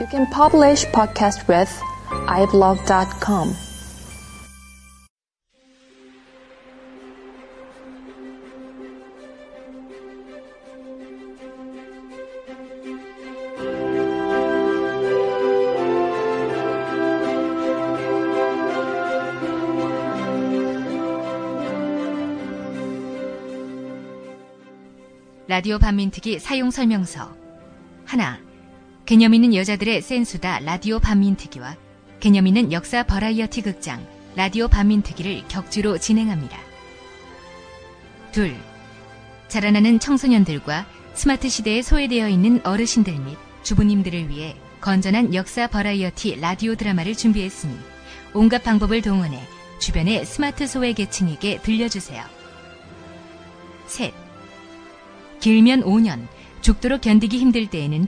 You can publish podcast with iblog.com. 라디오 반민특위 사용 설명서 하나 개념 있는 여자들의 센수다 라디오 반민특위와 개념 있는 역사 버라이어티 극장 라디오 반민특위를 격주로 진행합니다. 둘 자라나는 청소년들과 스마트 시대에 소외되어 있는 어르신들 및 주부님들을 위해 건전한 역사 버라이어티 라디오 드라마를 준비했으니 온갖 방법을 동원해 주변의 스마트 소외 계층에게 들려주세요. 셋 길면 5년, 죽도록 견디기 힘들 때에는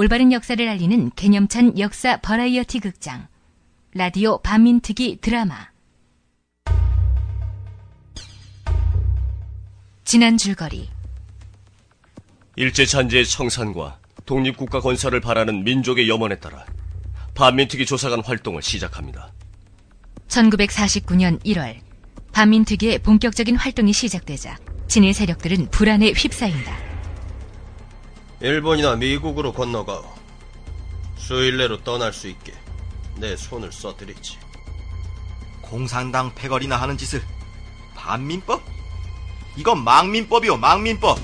올바른 역사를 알리는 개념찬 역사 버라이어티 극장 라디오 반민특위 드라마 지난 줄거리 일제 잔재의 청산과 독립국가 건설을 바라는 민족의 염원에 따라 반민특위 조사관 활동을 시작합니다. 1949년 1월 반민특위의 본격적인 활동이 시작되자 진일 세력들은 불안에 휩싸인다. 일본이나 미국으로 건너가오. 수일 내로 떠날 수 있게 내 손을 써드리지. 공산당 패거리나 하는 짓을 반민법? 이건 망민법이오 망민법.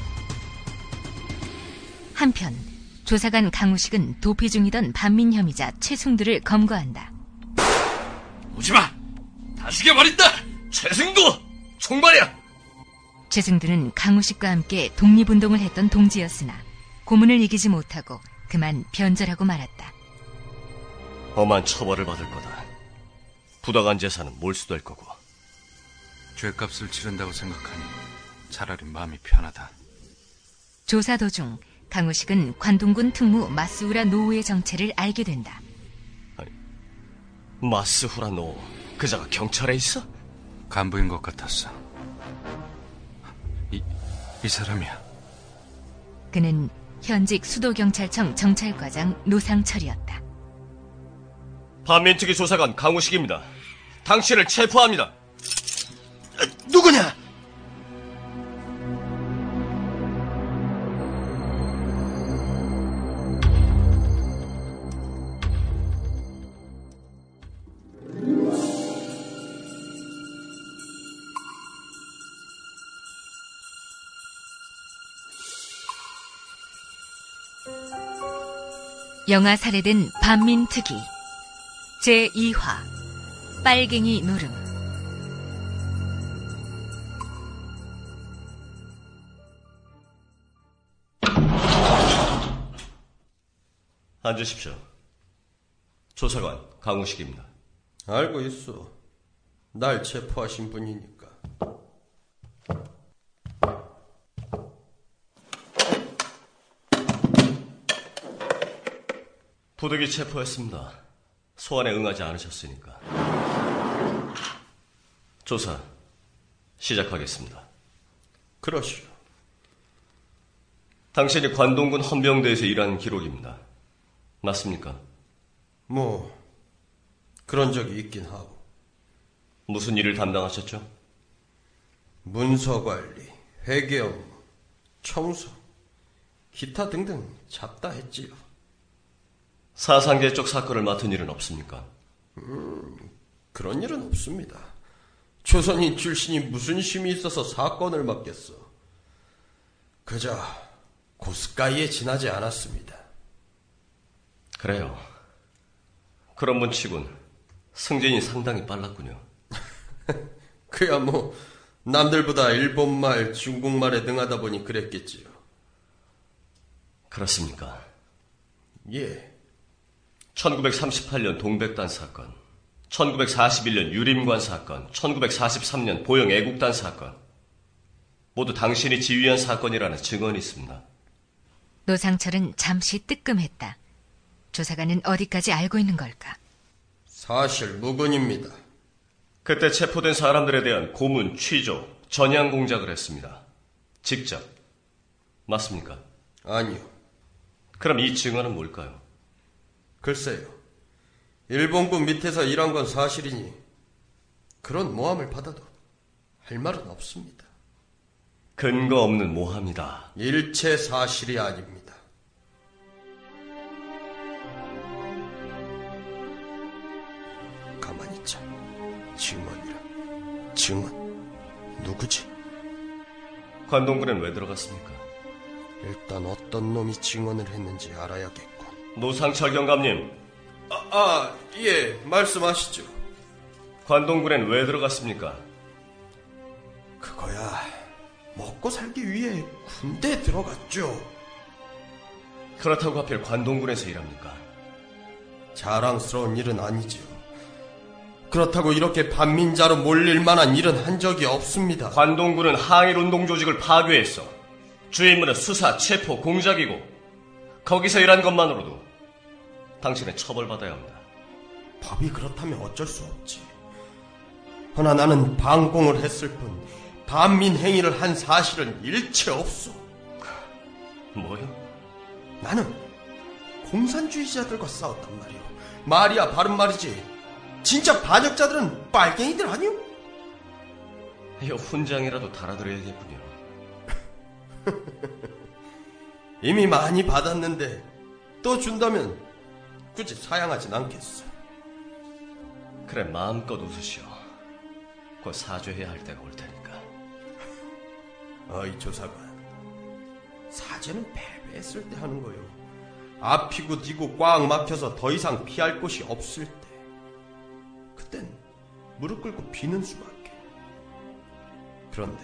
한편 조사관 강우식은 도피 중이던 반민 혐의자 최승두를 검거한다. 오지마! 다 죽여버린다! 최승도! 총발이야! 최승두는 강우식과 함께 독립운동을 했던 동지였으나 고문을 이기지 못하고 그만 변절하고 말았다. 험한 처벌을 받을 거다. 부당한 재산은 몰수될 거고. 죄값을 치른다고 생각하니 차라리 마음이 편하다. 조사 도중 강우식은 관동군 특무 마스우라 노우의 정체를 알게 된다. 마스후라 노 그자가 경찰에 있어? 간부인 것 같았어. 이, 이 사람이야. 그는 현직 수도경찰청 정찰과장 노상철이었다. 반민특위 조사관 강우식입니다. 당신을 체포합니다. 누구냐? 영화 살해된 반민특위 제2화 빨갱이 노름 앉으십시오. 조사관 강우식입니다. 알고 있어. 날 체포하신 분이니까. 부득이 체포했습니다. 소환에 응하지 않으셨으니까. 조사 시작하겠습니다. 그러시오. 당신이 관동군 헌병대에서 일한 기록입니다. 맞습니까? 뭐 그런 적이 있긴 하고 무슨 일을 담당하셨죠? 문서 관리, 회계 업무, 청소, 기타 등등 잡다 했지요. 사상계 쪽 사건을 맡은 일은 없습니까? 그런 일은 없습니다. 조선인 출신이 무슨 힘이 있어서 사건을 맡겠어. 그저 고스가이에 지나지 않았습니다. 그래요. 그런 분 치곤 승진이 상당히 빨랐군요. 그야 뭐 남들보다 일본말, 중국말에 능하다 보니 그랬겠지요. 그렇습니까? 예. 1938년 동백단 사건, 1941년 유림관 사건, 1943년 보영 애국단 사건. 모두 당신이 지휘한 사건이라는 증언이 있습니다. 노상철은 잠시 뜨끔했다. 조사관은 어디까지 알고 있는 걸까? 사실 무근입니다. 그때 체포된 사람들에 대한 고문, 취조, 전향 공작을 했습니다. 직접. 맞습니까? 아니요. 그럼 이 증언은 뭘까요? 글쎄요. 일본군 밑에서 일한 건 사실이니 그런 모함을 받아도 할 말은 없습니다. 근거 없는 모함이다. 일체 사실이 아닙니다. 가만히 있자. 증언이라. 증언. 누구지? 관동군엔 왜 들어갔습니까? 일단 어떤 놈이 증언을 했는지 알아야겠군. 노상철 경감님, 아, 아, 예, 말씀하시죠. 관동군엔 왜 들어갔습니까? 그거야, 먹고 살기 위해 군대에 들어갔죠. 그렇다고 하필 관동군에서 일합니까? 자랑스러운 일은 아니지요. 그렇다고 이렇게 반민자로 몰릴 만한 일은 한 적이 없습니다. 관동군은 항일 운동 조직을 파괴했어. 주 임무는 수사, 체포, 공작이고 거기서 일한 것만으로도 당신은 처벌받아야 합니다. 법이 그렇다면 어쩔 수 없지. 허나 나는 방공을 했을 뿐 반민 행위를 한 사실은 일체 없소. 뭐요? 나는 공산주의자들과 싸웠단 말이오. 말이야 바른 말이지. 진짜 반역자들은 빨갱이들 아니오? 이거 훈장이라도 달아드려야겠군요. 이미 많이 받았는데 또 준다면 굳이 사양하진 않겠어. 그래 마음껏 웃으시오. 곧 사죄해야 할 때가 올 테니까. 어이 조사관. 사죄는 패배했을 때 하는 거요. 앞이고 뒤고 꽉 막혀서 더 이상 피할 곳이 없을 때. 그땐 무릎 꿇고 비는 수밖에. 그런데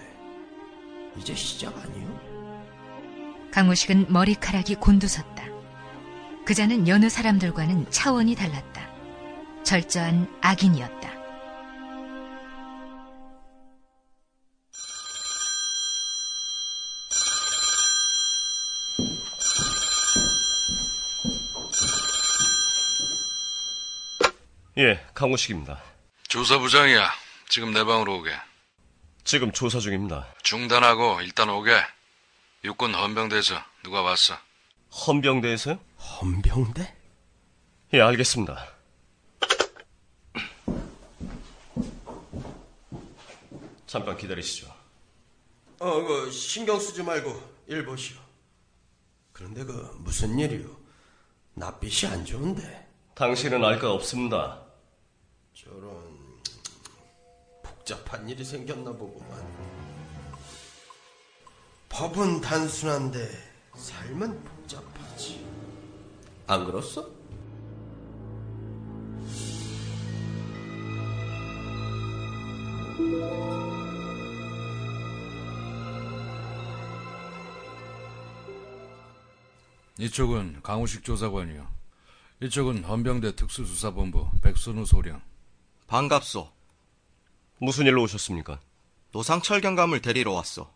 이제 시작 아니요? 강호식은 머리카락이 곤두섰다. 그자는 여느 사람들과는 차원이 달랐다. 절저한 악인이었다. 예, 강호식입니다. 조사부장이야. 지금 내 방으로 오게. 지금 조사 중입니다. 중단하고 일단 오게. 육군 헌병대에서 누가 왔어? 헌병대에서요? 헌병대? 예, 알겠습니다. 잠깐 기다리시죠. 어, 그 신경 쓰지 말고 일 보시오. 그런데 그 무슨 일이오? 낯빛이 안 좋은데. 당신은 알 거 없습니다. 저런 복잡한 일이 생겼나 보구만. 법은 단순한데 삶은 복잡하지. 안 그렇소? 이쪽은 강우식 조사관이요. 이쪽은 헌병대 특수수사본부 백선우 소령. 반갑소. 무슨 일로 오셨습니까? 노상철 경감을 데리러 왔어.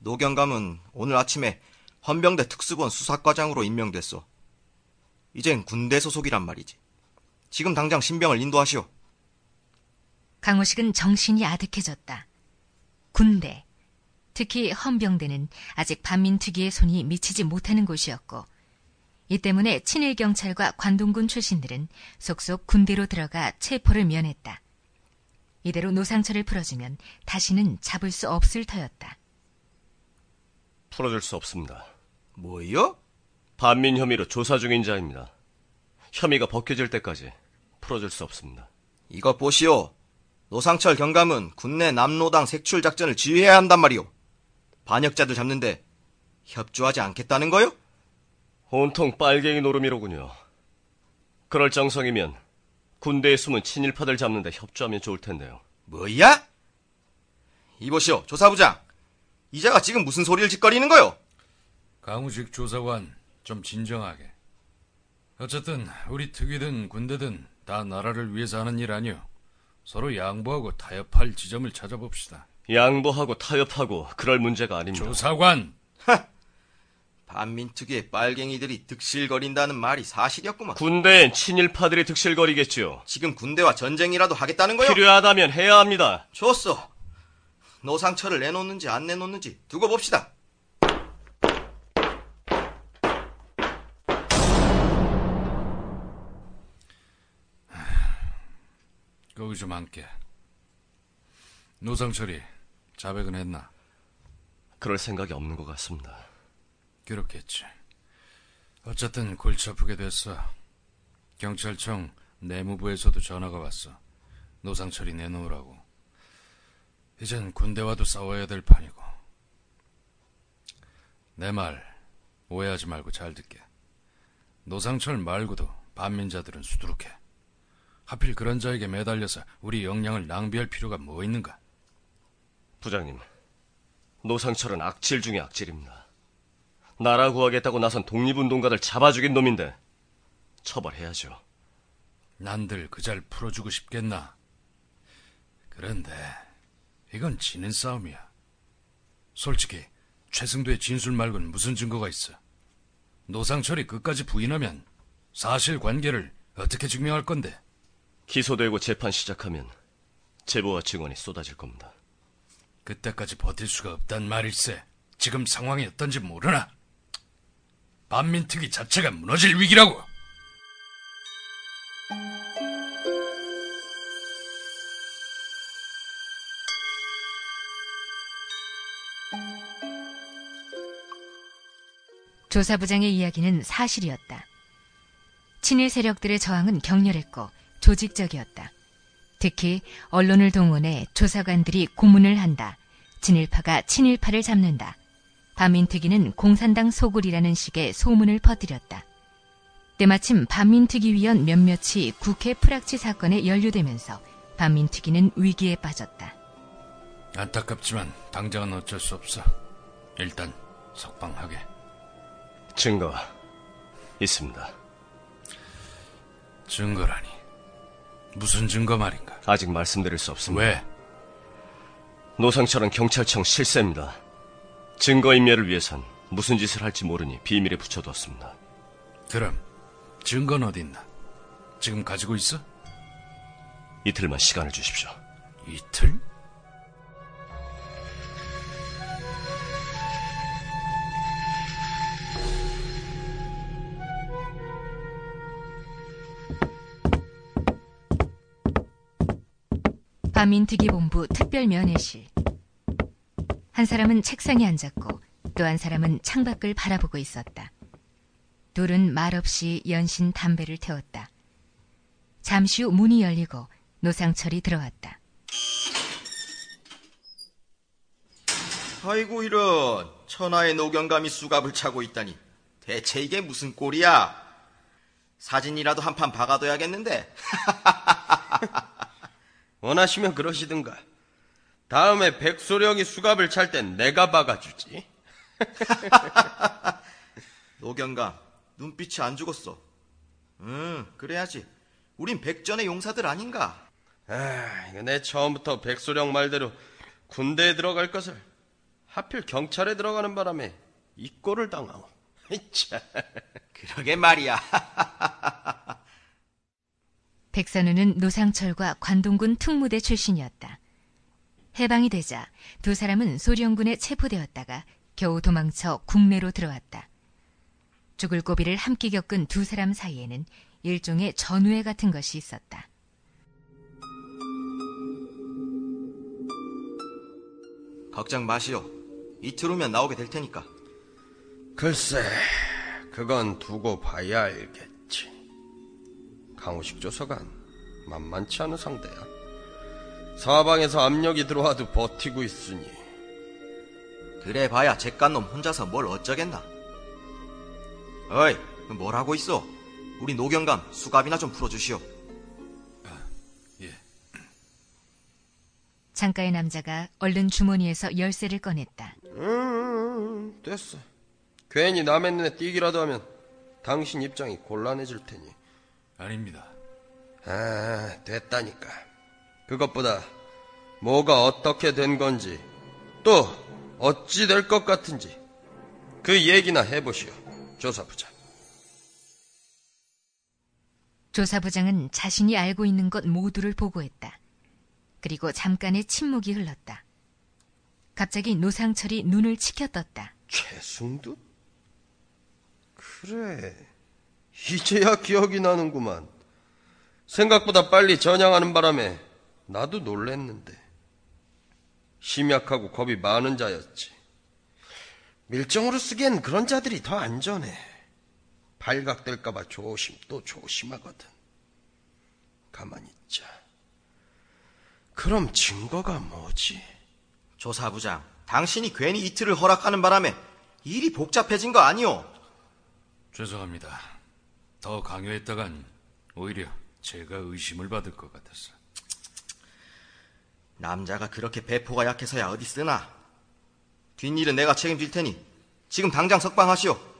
노 경감은 오늘 아침에 헌병대 특수본 수사과장으로 임명됐어. 이젠 군대 소속이란 말이지. 지금 당장 신병을 인도하시오. 강호식은 정신이 아득해졌다. 군대, 특히 헌병대는 아직 반민특위의 손이 미치지 못하는 곳이었고, 이 때문에 친일 경찰과 관동군 출신들은 속속 군대로 들어가 체포를 면했다. 이대로 노상철을 풀어주면 다시는 잡을 수 없을 터였다. 풀어줄 수 없습니다. 뭐요? 반민 혐의로 조사 중인 자입니다. 혐의가 벗겨질 때까지 풀어줄 수 없습니다. 이것 보시오. 노상철 경감은 군내 남로당 색출 작전을 지휘해야 한단 말이오. 반역자들 잡는데 협조하지 않겠다는 거요? 온통 빨갱이 노름이로군요. 그럴 정성이면 군대에 숨은 친일파들 잡는데 협조하면 좋을 텐데요. 뭐야? 이보시오, 조사부장. 이자가 지금 무슨 소리를 짓거리는 거요? 강우식 조사관 좀 진정하게. 어쨌든 우리 특위든 군대든 다 나라를 위해서 하는 일 아니오. 서로 양보하고 타협할 지점을 찾아봅시다. 양보하고 타협하고 그럴 문제가 아닙니다. 조사관! 반민특위의 빨갱이들이 득실거린다는 말이 사실이었구만. 군대엔 친일파들이 득실거리겠지요. 지금 군대와 전쟁이라도 하겠다는 거요? 필요하다면 해야 합니다. 좋소. 노상처를 내놓는지 안 내놓는지 두고 봅시다. 거기 좀 앉게. 노상철이 자백은 했나? 그럴 생각이 없는 것 같습니다. 그렇겠지. 어쨌든 골치 아프게 됐어. 경찰청 내무부에서도 전화가 왔어. 노상철이 내놓으라고. 이젠 군대와도 싸워야 될 판이고. 내 말 오해하지 말고 잘 듣게. 노상철 말고도 반민자들은 수두룩해. 하필 그런 자에게 매달려서 우리 역량을 낭비할 필요가 뭐 있는가? 부장님, 노상철은 악질 중의 악질입니다. 나라 구하겠다고 나선 독립운동가들 잡아 죽인 놈인데 처벌해야죠. 난들 그 잘 풀어주고 싶겠나? 그런데 이건 지는 싸움이야. 솔직히 최승도의 진술 말고는 무슨 증거가 있어? 노상철이 끝까지 부인하면 사실 관계를 어떻게 증명할 건데? 기소되고 재판 시작하면 제보와 증언이 쏟아질 겁니다. 그때까지 버틸 수가 없단 말일세. 지금 상황이 어떤지 모르나? 반민특위 자체가 무너질 위기라고. 조사부장의 이야기는 사실이었다. 친일 세력들의 저항은 격렬했고 조직적이었다. 특히 언론을 동원해 조사관들이 고문을 한다. 진일파가 친일파를 잡는다. 반민특위는 공산당 소굴이라는 식의 소문을 퍼뜨렸다. 때마침 반민특위 위원 몇몇이 국회 프락치 사건에 연루되면서 반민특위는 위기에 빠졌다. 안타깝지만 당장은 어쩔 수 없어. 일단 석방하게. 증거 있습니다. 증거라니. 무슨 증거 말인가? 아직 말씀드릴 수 없습니다. 왜? 노상철은 경찰청 실세입니다. 증거인멸을 위해선 무슨 짓을 할지 모르니 비밀에 붙여두었습니다. 그럼 증거는 어디 있나? 지금 가지고 있어? 이틀만 시간을 주십시오. 이틀? 반민특위본부 특별면회실. 한 사람은 책상에 앉았고 또 한 사람은 창밖을 바라보고 있었다. 둘은 말없이 연신 담배를 태웠다. 잠시 후 문이 열리고 노상철이 들어왔다. 아이고 이런 천하의 노경감이 수갑을 차고 있다니 대체 이게 무슨 꼴이야? 사진이라도 한 판 박아둬야겠는데 원하시면 그러시든가. 다음에 백소령이 수갑을 찰 땐 내가 박아주지. 노경감 눈빛이 안 죽었어. 응 그래야지. 우린 백전의 용사들 아닌가? 아, 이거 내 처음부터 백소령 말대로 군대에 들어갈 것을 하필 경찰에 들어가는 바람에 이 꼴을 당하고. 참. 그러게 말이야. 백선우는 노상철과 관동군 특무대 출신이었다. 해방이 되자 두 사람은 소련군에 체포되었다가 겨우 도망쳐 국내로 들어왔다. 죽을 고비를 함께 겪은 두 사람 사이에는 일종의 전우회 같은 것이 있었다. 걱정 마시오. 이틀 후면 나오게 될 테니까. 글쎄, 그건 두고 봐야 알겠지. 강우식 조서관, 만만치 않은 상대야. 사방에서 압력이 들어와도 버티고 있으니. 그래 봐야 잭간놈 혼자서 뭘 어쩌겠나. 어이, 뭘 하고 있어? 우리 노경감 수갑이나 좀 풀어주시오. 예. 창가의 남자가 얼른 주머니에서 열쇠를 꺼냈다. 음, 됐어. 괜히 남의 눈에 띄기라도 하면 당신 입장이 곤란해질 테니. 아닙니다. 아, 됐다니까. 그것보다 뭐가 어떻게 된 건지 또 어찌 될 것 같은지 그 얘기나 해보시오, 조사부장. 조사부장은 자신이 알고 있는 것 모두를 보고했다. 그리고 잠깐의 침묵이 흘렀다. 갑자기 노상철이 눈을 치켜떴다. 최승두? 그래, 이제야 기억이 나는구만. 생각보다 빨리 전향하는 바람에 나도 놀랬는데. 심약하고 겁이 많은 자였지. 밀정으로 쓰기엔 그런 자들이 더 안전해. 발각될까봐 조심 또 조심하거든. 가만히 있자. 그럼 증거가 뭐지? 조사부장, 당신이 괜히 이틀을 허락하는 바람에 일이 복잡해진 거 아니오? 죄송합니다. 더 강요했다간 오히려 제가 의심을 받을 것 같았어. 남자가 그렇게 배포가 약해서야 어디 쓰나? 뒷일은 내가 책임질 테니 지금 당장 석방하시오.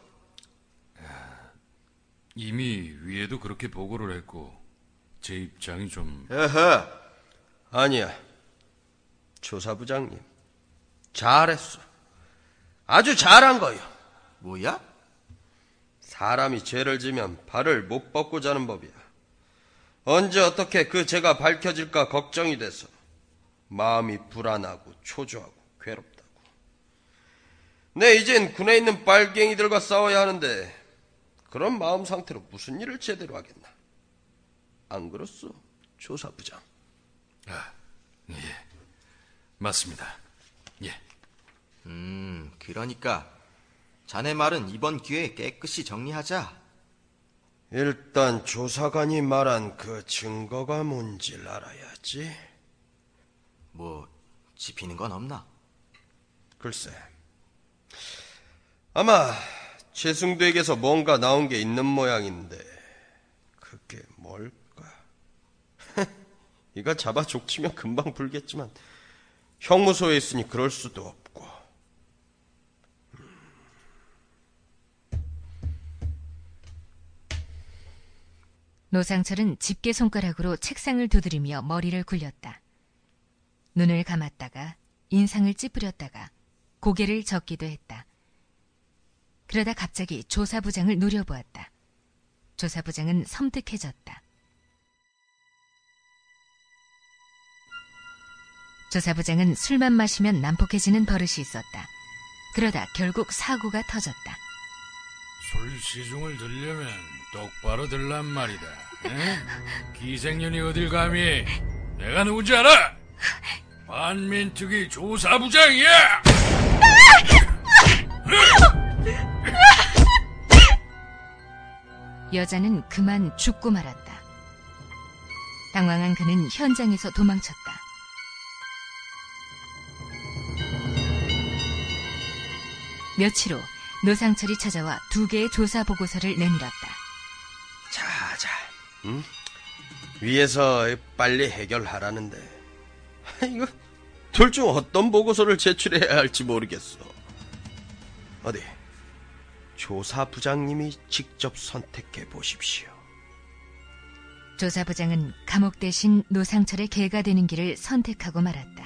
이미 위에도 그렇게 보고를 했고 제 입장이 좀 어허, 아니야. 조사부장님. 잘했어. 아주 잘한 거요. 뭐야? 사람이 죄를 지면 발을 못 뻗고 자는 법이야. 언제 어떻게 그 죄가 밝혀질까 걱정이 돼서 마음이 불안하고 초조하고 괴롭다고. 내 이젠 군에 있는 빨갱이들과 싸워야 하는데 그런 마음 상태로 무슨 일을 제대로 하겠나? 안 그렇소, 조사부장? 아, 예. 맞습니다. 예. 음, 그러니까 자네 말은 이번 기회에 깨끗이 정리하자. 일단 조사관이 말한 그 증거가 뭔지를 알아야지. 뭐 집히는 건 없나? 글쎄. 아마 최승두에게서 뭔가 나온 게 있는 모양인데 그게 뭘까? 이거 잡아 족치면 금방 불겠지만 형무소에 있으니 그럴 수도 없고. 노상철은 집게 손가락으로 책상을 두드리며 머리를 굴렸다. 눈을 감았다가 인상을 찌푸렸다가 고개를 젓기도 했다. 그러다 갑자기 조사부장을 노려보았다. 조사부장은 섬뜩해졌다. 조사부장은 술만 마시면 난폭해지는 버릇이 있었다. 그러다 결국 사고가 터졌다. 술 시중을 들려면 똑바로 들란 말이다. 에? 기생년이 어딜 감히 내가 누군지 알아? 반민특위 조사부장이야! 여자는 그만 죽고 말았다. 당황한 그는 현장에서 도망쳤다. 며칠 후 노상철이 찾아와 두 개의 조사 보고서를 내밀었다. 자, 자, 응? 위에서 빨리 해결하라는데 이거 둘 중 어떤 보고서를 제출해야 할지 모르겠어. 어디 조사 부장님이 직접 선택해 보십시오. 조사 부장은 감옥 대신 노상철의 개가 되는 길을 선택하고 말았다.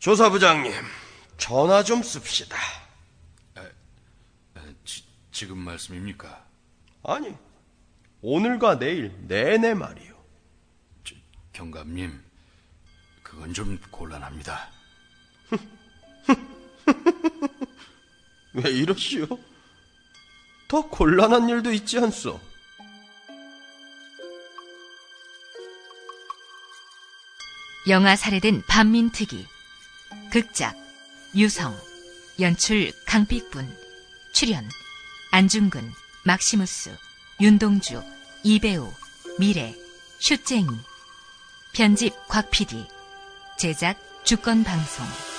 조사부장님, 전화 좀 씁시다. 에, 지, 지금 말씀입니까? 아니, 오늘과 내일 내내 말이요. 저, 경감님, 그건 좀 곤란합니다. 왜 이러시오? 더 곤란한 일도 있지 않소? 영화 살해된 반민특위 극작 유성 연출 강픽분 출연 안중근 막시무스 윤동주 이배우 미래 슈쟁이. 편집 곽PD 제작 주권방송